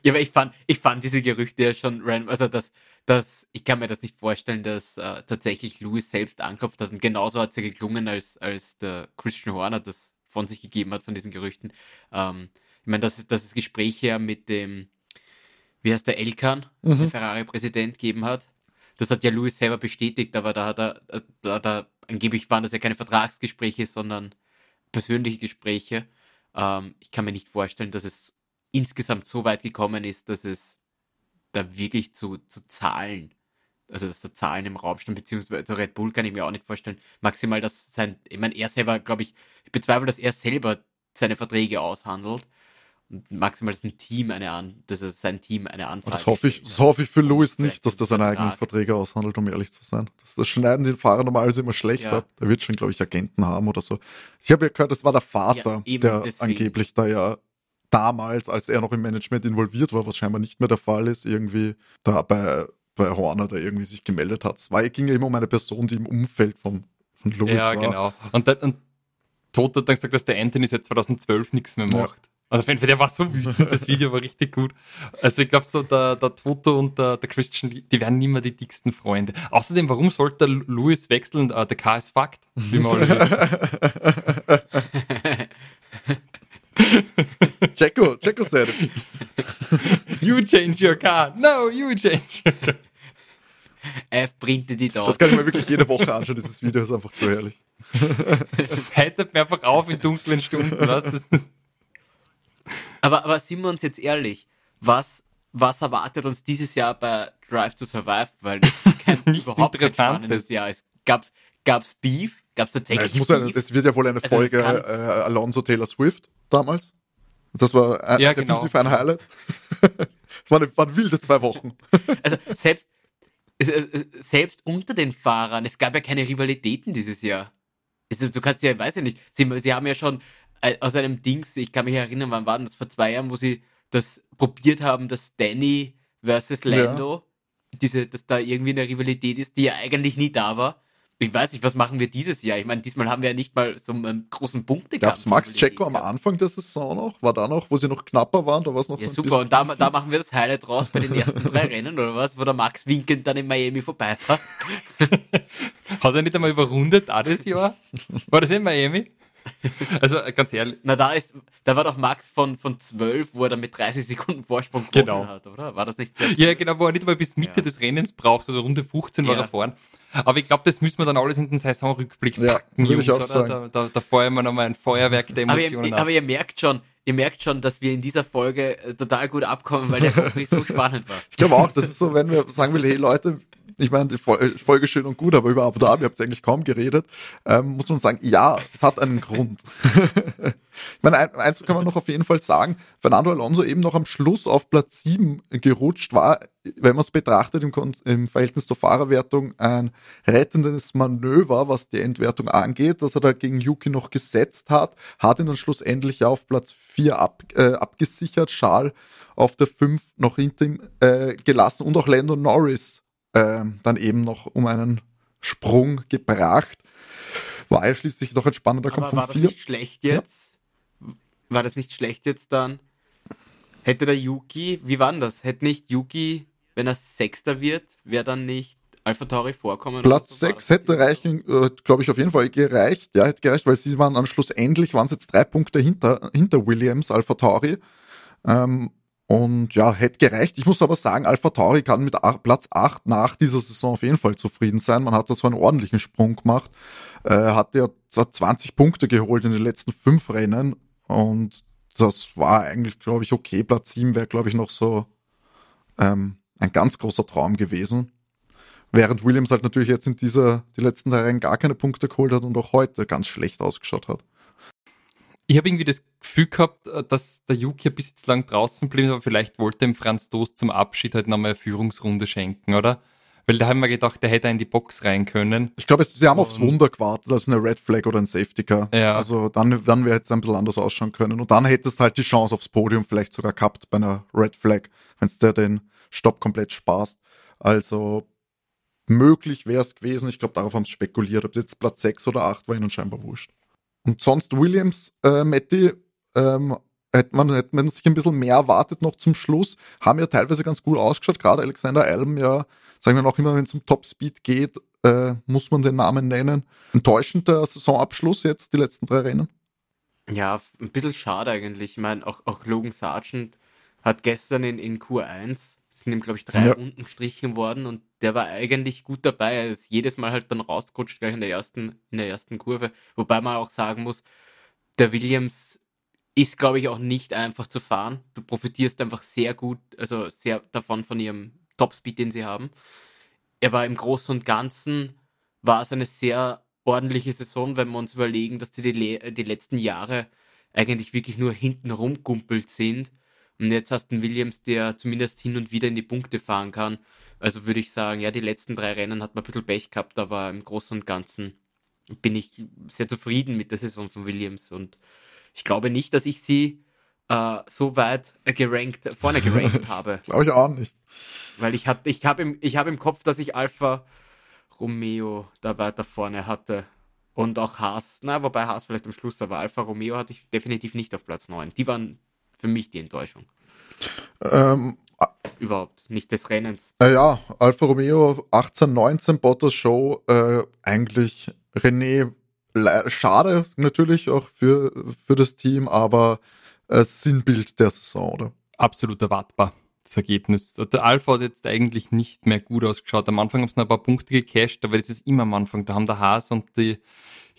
Ja, aber ich fand, ich fand diese Gerüchte ja schon random, also das, das, ich kann mir das nicht vorstellen, dass äh, tatsächlich Louis selbst anklopft hat und genauso hat es ja geklungen, als, als der Christian Horner das von sich gegeben hat von diesen Gerüchten. Ähm, ich meine, dass, dass es Gespräche ja mit dem, wie heißt der Elkan, Mhm. der Ferrari-Präsident gegeben hat. Das hat ja Louis selber bestätigt, aber da hat er, da, hat er angeblich waren das ja keine Vertragsgespräche, sondern persönliche Gespräche. Ähm, ich kann mir nicht vorstellen, dass es insgesamt so weit gekommen ist, dass es da wirklich zu, zu Zahlen, also dass da Zahlen im Raum stehen, beziehungsweise Red Bull kann ich mir auch nicht vorstellen. Maximal, dass sein, ich meine, er selber, glaube ich, ich bezweifle, dass er selber seine Verträge aushandelt. Maximal, ein Team eine an, dass er sein Team eine Anfrage Das hoffe ich, das hoffe ich für Louis nicht, dass der seine eigenen. Verträge aushandelt, um ehrlich zu sein. Das, das schneiden die Fahrer normalerweise immer schlecht Ja. ab. Der wird schon, glaube ich, Agenten haben oder so. Ich habe ja gehört, das war der Vater, Ja, der deswegen. angeblich da ja damals, als er noch im Management involviert war, was scheinbar nicht mehr der Fall ist, irgendwie da bei, bei Horner da irgendwie sich gemeldet hat. Es war, ging ja immer um eine Person, die im Umfeld vom, von Louis Ja, war. genau. Und, dann- und Toto hat dann gesagt, dass der Anthony seit 2012 nichts mehr Ja. Und auf jeden Fall, der war so wütend, das Video war richtig gut. Also ich glaube so, der, der Toto und der, der Christian, die, die werden nie mehr die dicksten Freunde. Außerdem, warum sollte der Louis wechseln? Äh, der K ist Fakt, wie wir alle wissen. Jacko, Jacko said it. You change your car. No, you change your car. F bringt die da. Das kann ich mir wirklich jede Woche anschauen, dieses Video ist einfach zu herrlich. Das heitert mir einfach auf in dunklen Stunden, weißt du? Das ist- Aber, aber sind wir uns jetzt ehrlich, was, was erwartet uns dieses Jahr bei Drive to Survive? Weil das kein, Nichts überhaupt kein Interessantes. spannendes Jahr ist. Gab's, gab's Beef? Gab's tatsächlich es, muss eine, es wird ja wohl eine Also es Folge kann- äh, Alonso Taylor Swift damals. Das war ein, Ja, genau. definitiv ein Highlight. war eine, waren wilde zwei Wochen. Also selbst, äh, äh, selbst unter den Fahrern, es gab ja keine Rivalitäten dieses Jahr. Also, du kannst ja, weiß ich nicht, sie, sie haben ja schon äh, aus einem Dings, ich kann mich erinnern, wann war denn das, vor zwei Jahren, wo sie das probiert haben, dass Danny versus Lando, diese, dass da irgendwie eine Rivalität ist, die ja eigentlich nie da war. Ich weiß nicht, was machen wir dieses Jahr? Ich meine, diesmal haben wir ja nicht mal so einen großen Punkte Gab es Max Jacko am Anfang der Saison noch? War da noch, wo sie noch knapper waren? Da war es noch Ja, so ein super. Und da, da machen wir das Highlight raus bei den ersten drei Rennen, oder was? Wo der Max winkend dann in Miami vorbeifährt. Hat er nicht einmal überrundet, auch das Jahr? War das in Miami? Also äh, ganz ehrlich, Na, da ist, da war doch Max von, von 12, wo er dann mit 30 Sekunden Vorsprung gewonnen Genau. hat, oder? War das nicht selbst? Ja, genau, wo er nicht mal bis Mitte Ja. des Rennens braucht oder Runde 15 war Ja. er vorn. Aber ich glaube, das müssen wir dann alles in den Saisonrückblick Ja, packen, ich Jungs, auch oder? sagen. Da, da, da feuern wir nochmal ein Feuerwerk der aber, Emotionen ihr, ab. aber ihr merkt schon, ihr merkt schon, dass wir in dieser Folge äh, total gut abkommen, weil der Prix so spannend war. Ich glaube auch, das ist so, wenn wir sagen will, hey Leute, ich meine, die Folge schön und gut, aber über Abu Dhabi habt ihr eigentlich kaum geredet, ähm, muss man sagen, ja, es hat einen Grund. ich meine, eins kann man noch auf jeden Fall sagen, Fernando Alonso eben noch am Schluss auf Platz 7 gerutscht war, wenn man es betrachtet im, im, Verhältnis zur Fahrerwertung, ein rettendes Manöver, was die Entwertung angeht, dass er da gegen Yuki noch gesetzt hat, hat ihn dann schlussendlich auf Platz 4 ab, äh, abgesichert, Schal auf der 5 noch hinter ihm äh, gelassen und auch Lando Norris äh, dann eben noch um einen Sprung gebracht. War ja schließlich doch ein spannender Kampf 4. War das nicht schlecht jetzt? Ja. War das nicht schlecht jetzt dann? Hätte der Yuki, wie war denn das? Hätte nicht Yuki, wenn er Sechster wird, wäre dann nicht Alpha Tauri vorkommen? Platz so 6 hätte reichen, äh, glaube ich, auf jeden Fall gereicht. Ja, hätte gereicht, weil sie waren am Schluss endlich, waren es jetzt drei Punkte hinter, hinter Williams, Alpha Tauri. Ähm, und ja, hätte gereicht. Ich muss aber sagen, Alpha Tauri kann mit Platz 8 nach dieser Saison auf jeden Fall zufrieden sein. Man hat da so einen ordentlichen Sprung gemacht. Äh, hat ja 20 Punkte geholt in den letzten fünf Rennen. Und das war eigentlich, glaube ich, okay. Platz 7 wäre, glaube ich, noch so ähm, ein ganz großer Traum gewesen. Während Williams halt natürlich jetzt in dieser, die letzten drei Rennen gar keine Punkte geholt hat und auch heute ganz schlecht ausgeschaut hat ich habe irgendwie das Gefühl gehabt, äh, dass der Yuki ein bisschen zu lang draußen blieb, aber vielleicht wollte ihm Franz Dost zum Abschied halt nochmal eine Führungsrunde schenken, oder? Weil da haben wir gedacht, der hätte in die Box rein können. Ich glaube, sie haben und aufs Wunder gewartet, also eine Red Flag oder ein Safety Car. Ja. Also dann, dann wäre es ein bisschen anders ausschauen können. Und dann hättest du halt die Chance aufs Podium vielleicht sogar gehabt bei einer Red Flag, wenn es dir den Stopp komplett sparst. Also möglich wäre es gewesen. Ich glaube, darauf haben sie spekuliert. Ob es jetzt Platz 6 oder 8 war ihnen scheinbar wurscht. Und sonst Williams, äh, Matti, ähm, hätte man, hätte man sich ein bisschen mehr erwartet noch zum Schluss, haben ja teilweise ganz gut ausgeschaut, gerade Alexander Alm ja, sagen wir noch immer, wenn es um Topspeed geht, äh, muss man den Namen nennen. Enttäuschender Saisonabschluss jetzt, die letzten drei Rennen. Ja, ein bisschen schade eigentlich. Ich meine, auch, auch Logan Sargent hat gestern in, in Q1 sind ihm, glaube ich, drei ja. Runden gestrichen worden und der war eigentlich gut dabei. Er ist jedes Mal halt dann rausgerutscht, gleich in der ersten, in der ersten Kurve. Wobei man auch sagen muss, der Williams ist, glaube ich, auch nicht einfach zu fahren. Du profitierst einfach sehr gut, also sehr davon von ihrem Topspeed, den sie haben. Aber im Großen und Ganzen war es eine sehr ordentliche Saison, wenn wir uns überlegen, dass die, die, die letzten Jahre eigentlich wirklich nur hinten rumgumpelt sind und jetzt hast du einen Williams, der zumindest hin und wieder in die Punkte fahren kann. Also würde ich sagen, ja, die letzten drei Rennen hat man ein bisschen Pech gehabt, aber im Großen und Ganzen bin ich sehr zufrieden mit der Saison von Williams und ich glaube nicht, dass ich sie äh, so weit gerankt, vorne gerankt habe. glaube ich auch nicht. Weil ich hatte, ich habe im, ich habe im Kopf, dass ich Alpha Romeo da weiter vorne hatte. Und auch Haas, na, wobei Haas vielleicht am Schluss, aber Alfa Romeo hatte ich definitiv nicht auf Platz 9. Die waren für mich die Enttäuschung. Ähm, Überhaupt, nicht des Rennens. Äh, ja, Alfa Romeo 18, 19, Bottas Show, äh, eigentlich René, schade natürlich auch für, für das Team, aber äh, Sinnbild der Saison, oder? Absolut erwartbar, das Ergebnis. Der Alpha hat jetzt eigentlich nicht mehr gut ausgeschaut. Am Anfang haben sie noch ein paar Punkte gecasht, aber das ist immer am Anfang. Da haben der Haas und die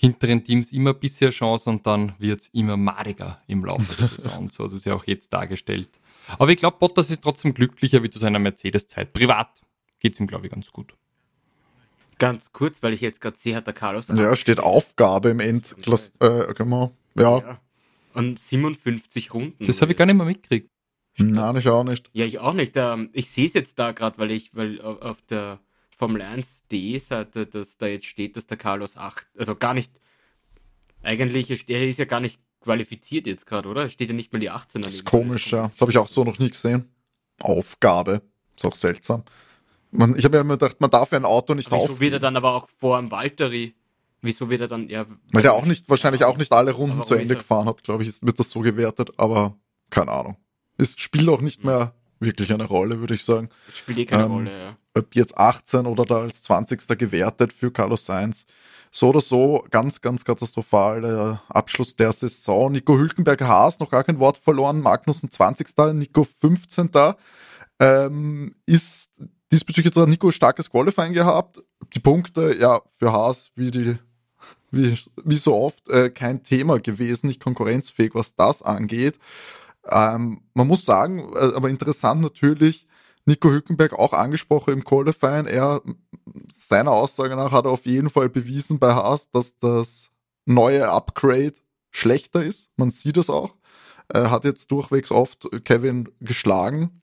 hinteren Teams immer bisher Chance und dann wird es immer madiger im Laufe der Saison. so ist es ja auch jetzt dargestellt. Aber ich glaube, Bottas ist trotzdem glücklicher wie zu seiner Mercedes-Zeit. Privat geht es ihm, glaube ich, ganz gut. Ganz kurz, weil ich jetzt gerade sehe, hat der Carlos. Ja, steht Aufgabe im Endklass. Äh, genau. Ja. ja. Und 57 Runden. Das habe ich gar nicht mehr mitgekriegt. Nein, ich auch nicht. Ja, ich auch nicht. Ähm, ich sehe es jetzt da gerade, weil ich, weil auf der Formel 1.de Seite, dass da jetzt steht, dass der Carlos 8, also gar nicht, eigentlich, er ist ja gar nicht qualifiziert jetzt gerade, oder? Steht ja nicht mal die 18 Das ist komisch, ja. Das habe ich auch so noch nie gesehen. Aufgabe. Ist auch seltsam. Man, ich habe ja immer gedacht, man darf ja ein Auto nicht aber Wieso wird er dann aber auch vor dem Valtteri? Wieso wird er dann, ja. Weil der auch nicht, wahrscheinlich auch nicht alle Runden zu Ende gefahren hat, glaube ich, ist, wird das so gewertet, aber keine Ahnung. Es spielt auch nicht mehr wirklich eine Rolle, würde ich sagen. Spielt eh keine ähm, Rolle, ja. Ob jetzt 18 oder da als 20. gewertet für Carlos Sainz. So oder so, ganz, ganz katastrophal Abschluss der Saison. Nico Hülkenberg Haas, noch gar kein Wort verloren. Magnussen 20. Nico 15. Ähm, ist diesbezüglich hat Nico starkes Qualifying gehabt. Die Punkte, ja, für Haas, wie die wie, wie so oft, äh, kein Thema gewesen, nicht konkurrenzfähig, was das angeht. Ähm, man muss sagen, äh, aber interessant natürlich, Nico Hülkenberg auch angesprochen im Qualifying. Er, seiner Aussage nach, hat er auf jeden Fall bewiesen bei Haas, dass das neue Upgrade schlechter ist. Man sieht es auch. Er hat jetzt durchwegs oft Kevin geschlagen.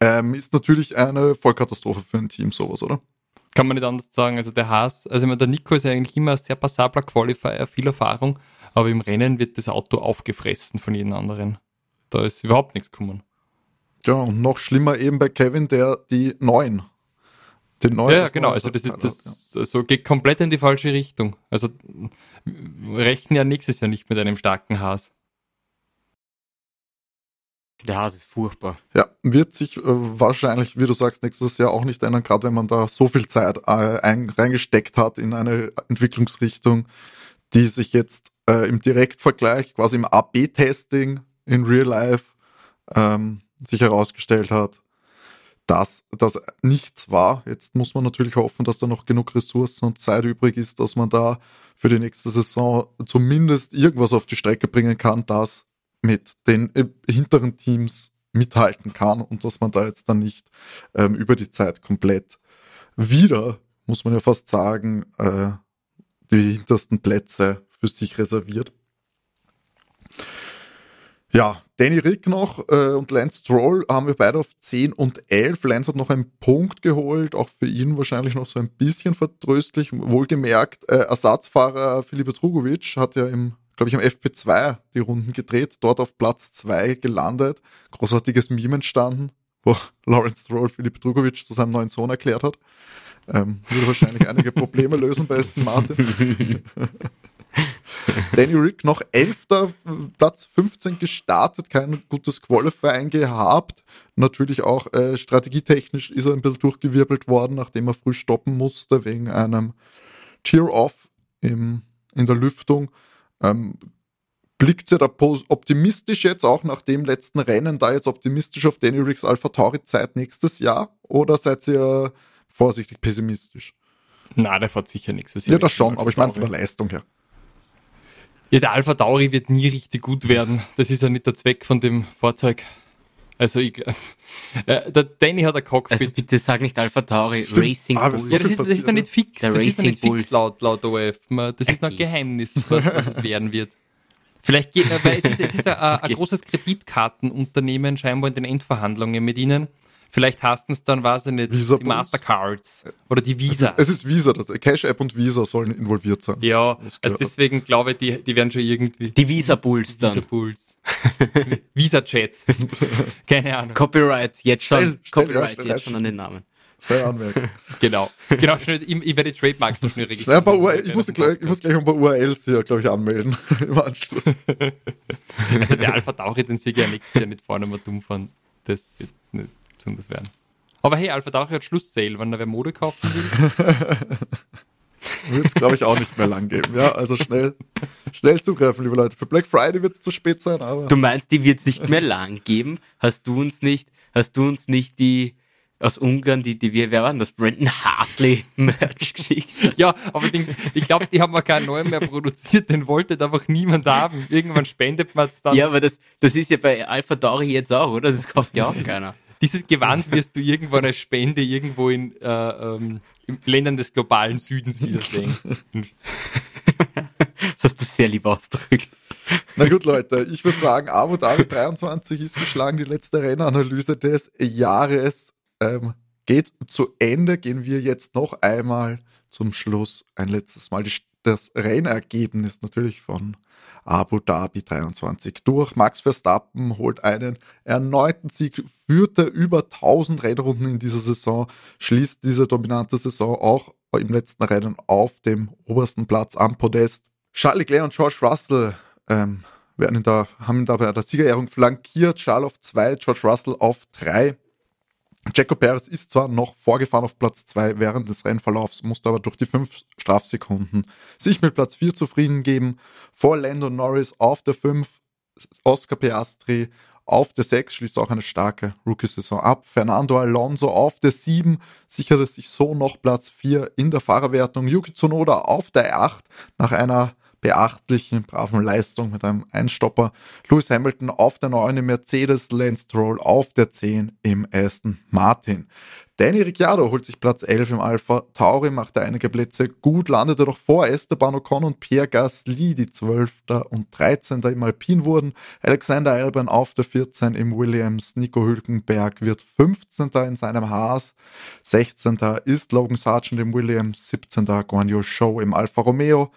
Ähm, ist natürlich eine Vollkatastrophe für ein Team, sowas, oder? Kann man nicht anders sagen. Also der Haas, also ich meine, der Nico ist eigentlich immer ein sehr passabler Qualifier, viel Erfahrung, aber im Rennen wird das Auto aufgefressen von jedem anderen. Da ist überhaupt nichts gekommen. Ja, und noch schlimmer eben bei Kevin, der die neuen. Den neuen ja, ja genau. Also das ist das ja. so geht komplett in die falsche Richtung. Also rechnen ja nächstes Jahr nicht mit einem starken Haas. Der Haas ist furchtbar. Ja, wird sich äh, wahrscheinlich, wie du sagst, nächstes Jahr auch nicht ändern, gerade wenn man da so viel Zeit äh, ein, reingesteckt hat in eine Entwicklungsrichtung, die sich jetzt äh, im Direktvergleich, quasi im AB-Testing in Real Life ähm, sich herausgestellt hat, dass das nichts war. Jetzt muss man natürlich hoffen, dass da noch genug Ressourcen und Zeit übrig ist, dass man da für die nächste Saison zumindest irgendwas auf die Strecke bringen kann, das mit den äh, hinteren Teams mithalten kann und dass man da jetzt dann nicht ähm, über die Zeit komplett wieder, muss man ja fast sagen, äh, die hintersten Plätze für sich reserviert. Ja, Danny Rick noch äh, und Lance Stroll haben wir beide auf 10 und 11. Lance hat noch einen Punkt geholt, auch für ihn wahrscheinlich noch so ein bisschen vertröstlich. Wohlgemerkt, äh, Ersatzfahrer Filipe Drugovic hat ja im glaube ich, am FP2 die Runden gedreht, dort auf Platz 2 gelandet. Großartiges Meme entstanden, wo Lawrence Stroll Philipp Drugovic zu seinem neuen Sohn erklärt hat. Ähm, würde wahrscheinlich einige Probleme lösen bei Aston Martin. Danny Rick noch 11. Platz 15 gestartet, kein gutes Qualifying gehabt. Natürlich auch äh, strategietechnisch ist er ein bisschen durchgewirbelt worden, nachdem er früh stoppen musste wegen einem Tear-Off in der Lüftung. Ähm, blickt ihr da optimistisch jetzt auch nach dem letzten Rennen da jetzt optimistisch auf Danny Ricks Alpha Tauri Zeit nächstes Jahr oder seid ihr vorsichtig pessimistisch? Na, der fährt sicher nächstes Jahr. Ja, das schon, aber ich meine von der Leistung her. Ja, der Alpha Tauri wird nie richtig gut werden. Das ist ja nicht der Zweck von dem Fahrzeug. Also ich, äh, der Danny hat ein Cockpit. Also bitte sag nicht Alpha Tauri, Stimmt. Racing ah, Bulls. Ja, das ist, das ist noch nicht fix. Der das Racing ist noch nicht Bulls. fix laut, laut OF. Das okay. ist noch ein Geheimnis, was, was es werden wird. Vielleicht geht, weil es ist, es ist ein, ein okay. großes Kreditkartenunternehmen scheinbar in den Endverhandlungen mit ihnen. Vielleicht hasten es dann, weiß ich nicht, Visa die Mastercards oder die Visa. Es ist, es ist Visa, das Cash App und Visa sollen involviert sein. Ja, also deswegen glaube ich, die, die werden schon irgendwie. Die Visa Bulls dann. Visa Bulls. Visa Chat. Keine Ahnung. Copyright, jetzt schon. Stell, stell, Copyright, stell, jetzt schon an den Namen. Schnell anmerken. genau. Genau, schnell, ich, ich werde die Trademarks so schnell registrieren. Ja, URL, ich, muss gleich, ich muss gleich ein paar URLs hier, glaube ich, anmelden im Anschluss. also der Alpha Tauri, den sehe ich ja nächstes Jahr nicht vorne mal dumm fahren. Das wird nicht besonders werden. Aber hey, Alpha Tauri hat Schlusssale, wenn er wer Mode kaufen will. wird es, glaube ich, auch nicht mehr lang geben. Ja, also schnell, schnell zugreifen, liebe Leute. Für Black Friday wird es zu spät sein, aber. Du meinst, die wird es nicht mehr lang geben? Hast du uns nicht, hast du uns nicht die aus Ungarn, die, die, wer waren das? Brandon Hartley Merch geschickt. ja, aber den, ich glaube, die haben auch keinen neuen mehr produziert, den wollte einfach niemand haben. Irgendwann spendet man es dann. Ja, aber das, das ist ja bei Alpha Tauri jetzt auch, oder? Das kauft ja auch keiner. Dieses Gewand wirst du irgendwann als Spende irgendwo in, äh, ähm, in Ländern des globalen Südens wiedersehen. das hast du sehr lieb ausgedrückt. Na gut, Leute, ich würde sagen, Abu Dhabi 23 ist geschlagen, die letzte Rennanalyse des Jahres ähm, geht zu Ende. Gehen wir jetzt noch einmal zum Schluss ein letztes Mal die, das Rennergebnis natürlich von Abu Dhabi 23 durch. Max Verstappen holt einen erneuten Sieg, führte über 1000 Rennrunden in dieser Saison, schließt diese dominante Saison auch im letzten Rennen auf dem obersten Platz am Podest. Charles Leclerc und George Russell ähm, werden ihn da, haben ihn da der Siegerehrung flankiert. Charles auf 2, George Russell auf 3. Jaco Perez ist zwar noch vorgefahren auf Platz 2 während des Rennverlaufs, musste aber durch die 5 Strafsekunden sich mit Platz 4 zufrieden geben. Vor Lando Norris auf der 5, Oscar Piastri auf der 6 schließt auch eine starke Rookie-Saison ab. Fernando Alonso auf der 7 sicherte sich so noch Platz 4 in der Fahrerwertung. Yuki Tsunoda auf der 8 nach einer beachtlichen, braven Leistung mit einem Einstopper. Lewis Hamilton auf der 9 im Mercedes, Lance Stroll auf der 10 im Aston Martin. Danny Ricciardo holt sich Platz 11 im Alpha Tauri, machte einige Plätze gut, landete doch vor Esteban Ocon und Pierre Gasly, die 12. und 13. im Alpin wurden. Alexander Albon auf der 14 im Williams, Nico Hülkenberg wird 15. in seinem Haas, 16. ist Logan Sargent im Williams, 17. Guan Yu Show im Alfa Romeo.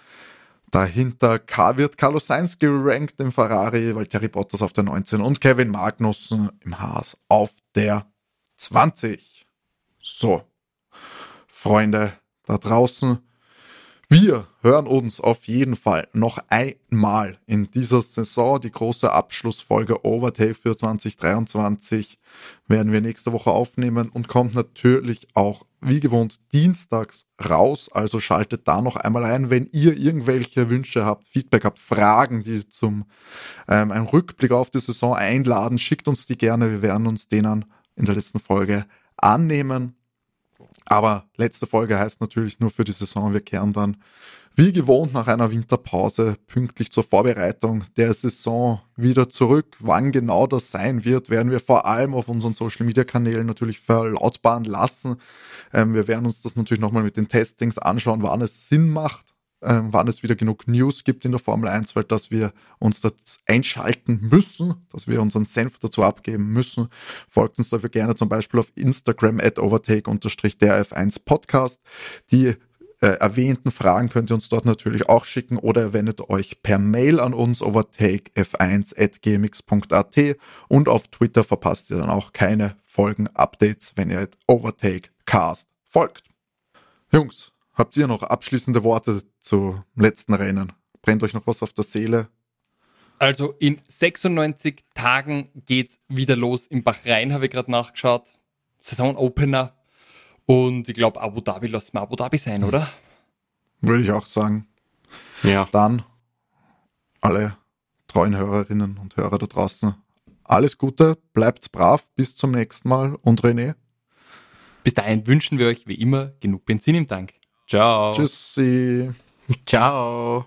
Dahinter wird Carlos Sainz gerankt im Ferrari, Terry Bottas auf der 19 und Kevin Magnussen im Haas auf der 20. So, Freunde da draußen, wir hören uns auf jeden Fall noch einmal in dieser Saison. Die große Abschlussfolge Overtake für 2023 werden wir nächste Woche aufnehmen und kommt natürlich auch wie gewohnt dienstags raus. Also schaltet da noch einmal ein, wenn ihr irgendwelche Wünsche habt, Feedback habt, Fragen, die zum ähm, einen Rückblick auf die Saison einladen, schickt uns die gerne. Wir werden uns denen in der letzten Folge annehmen. Aber letzte Folge heißt natürlich nur für die Saison. Wir kehren dann wie gewohnt nach einer Winterpause pünktlich zur Vorbereitung der Saison wieder zurück. Wann genau das sein wird, werden wir vor allem auf unseren Social Media Kanälen natürlich verlautbaren lassen. Ähm, wir werden uns das natürlich nochmal mit den Testings anschauen, wann es Sinn macht ähm, wann es wieder genug News gibt in der Formel 1, weil dass wir uns das einschalten müssen, dass wir unseren Senf dazu abgeben müssen. Folgt uns dafür gerne zum Beispiel auf Instagram at overtake-der F1 Podcast. Die äh, erwähnten Fragen könnt ihr uns dort natürlich auch schicken oder wendet euch per Mail an uns overtakef1 at gmx.at und auf Twitter verpasst ihr dann auch keine Folgen-Updates, wenn ihr Overtake Cast folgt. Jungs, Habt ihr noch abschließende Worte zu letzten Rennen? Brennt euch noch was auf der Seele? Also in 96 Tagen geht's wieder los. Im Bahrain habe ich gerade nachgeschaut. Saison-Opener. Und ich glaube, Abu Dhabi lassen wir Abu Dhabi sein, oder? Würde ich auch sagen. Ja. Dann alle treuen Hörerinnen und Hörer da draußen. Alles Gute, bleibt brav, bis zum nächsten Mal und René. Bis dahin wünschen wir euch wie immer genug Benzin im Tank. Ciao. Tschüssi. Ciao.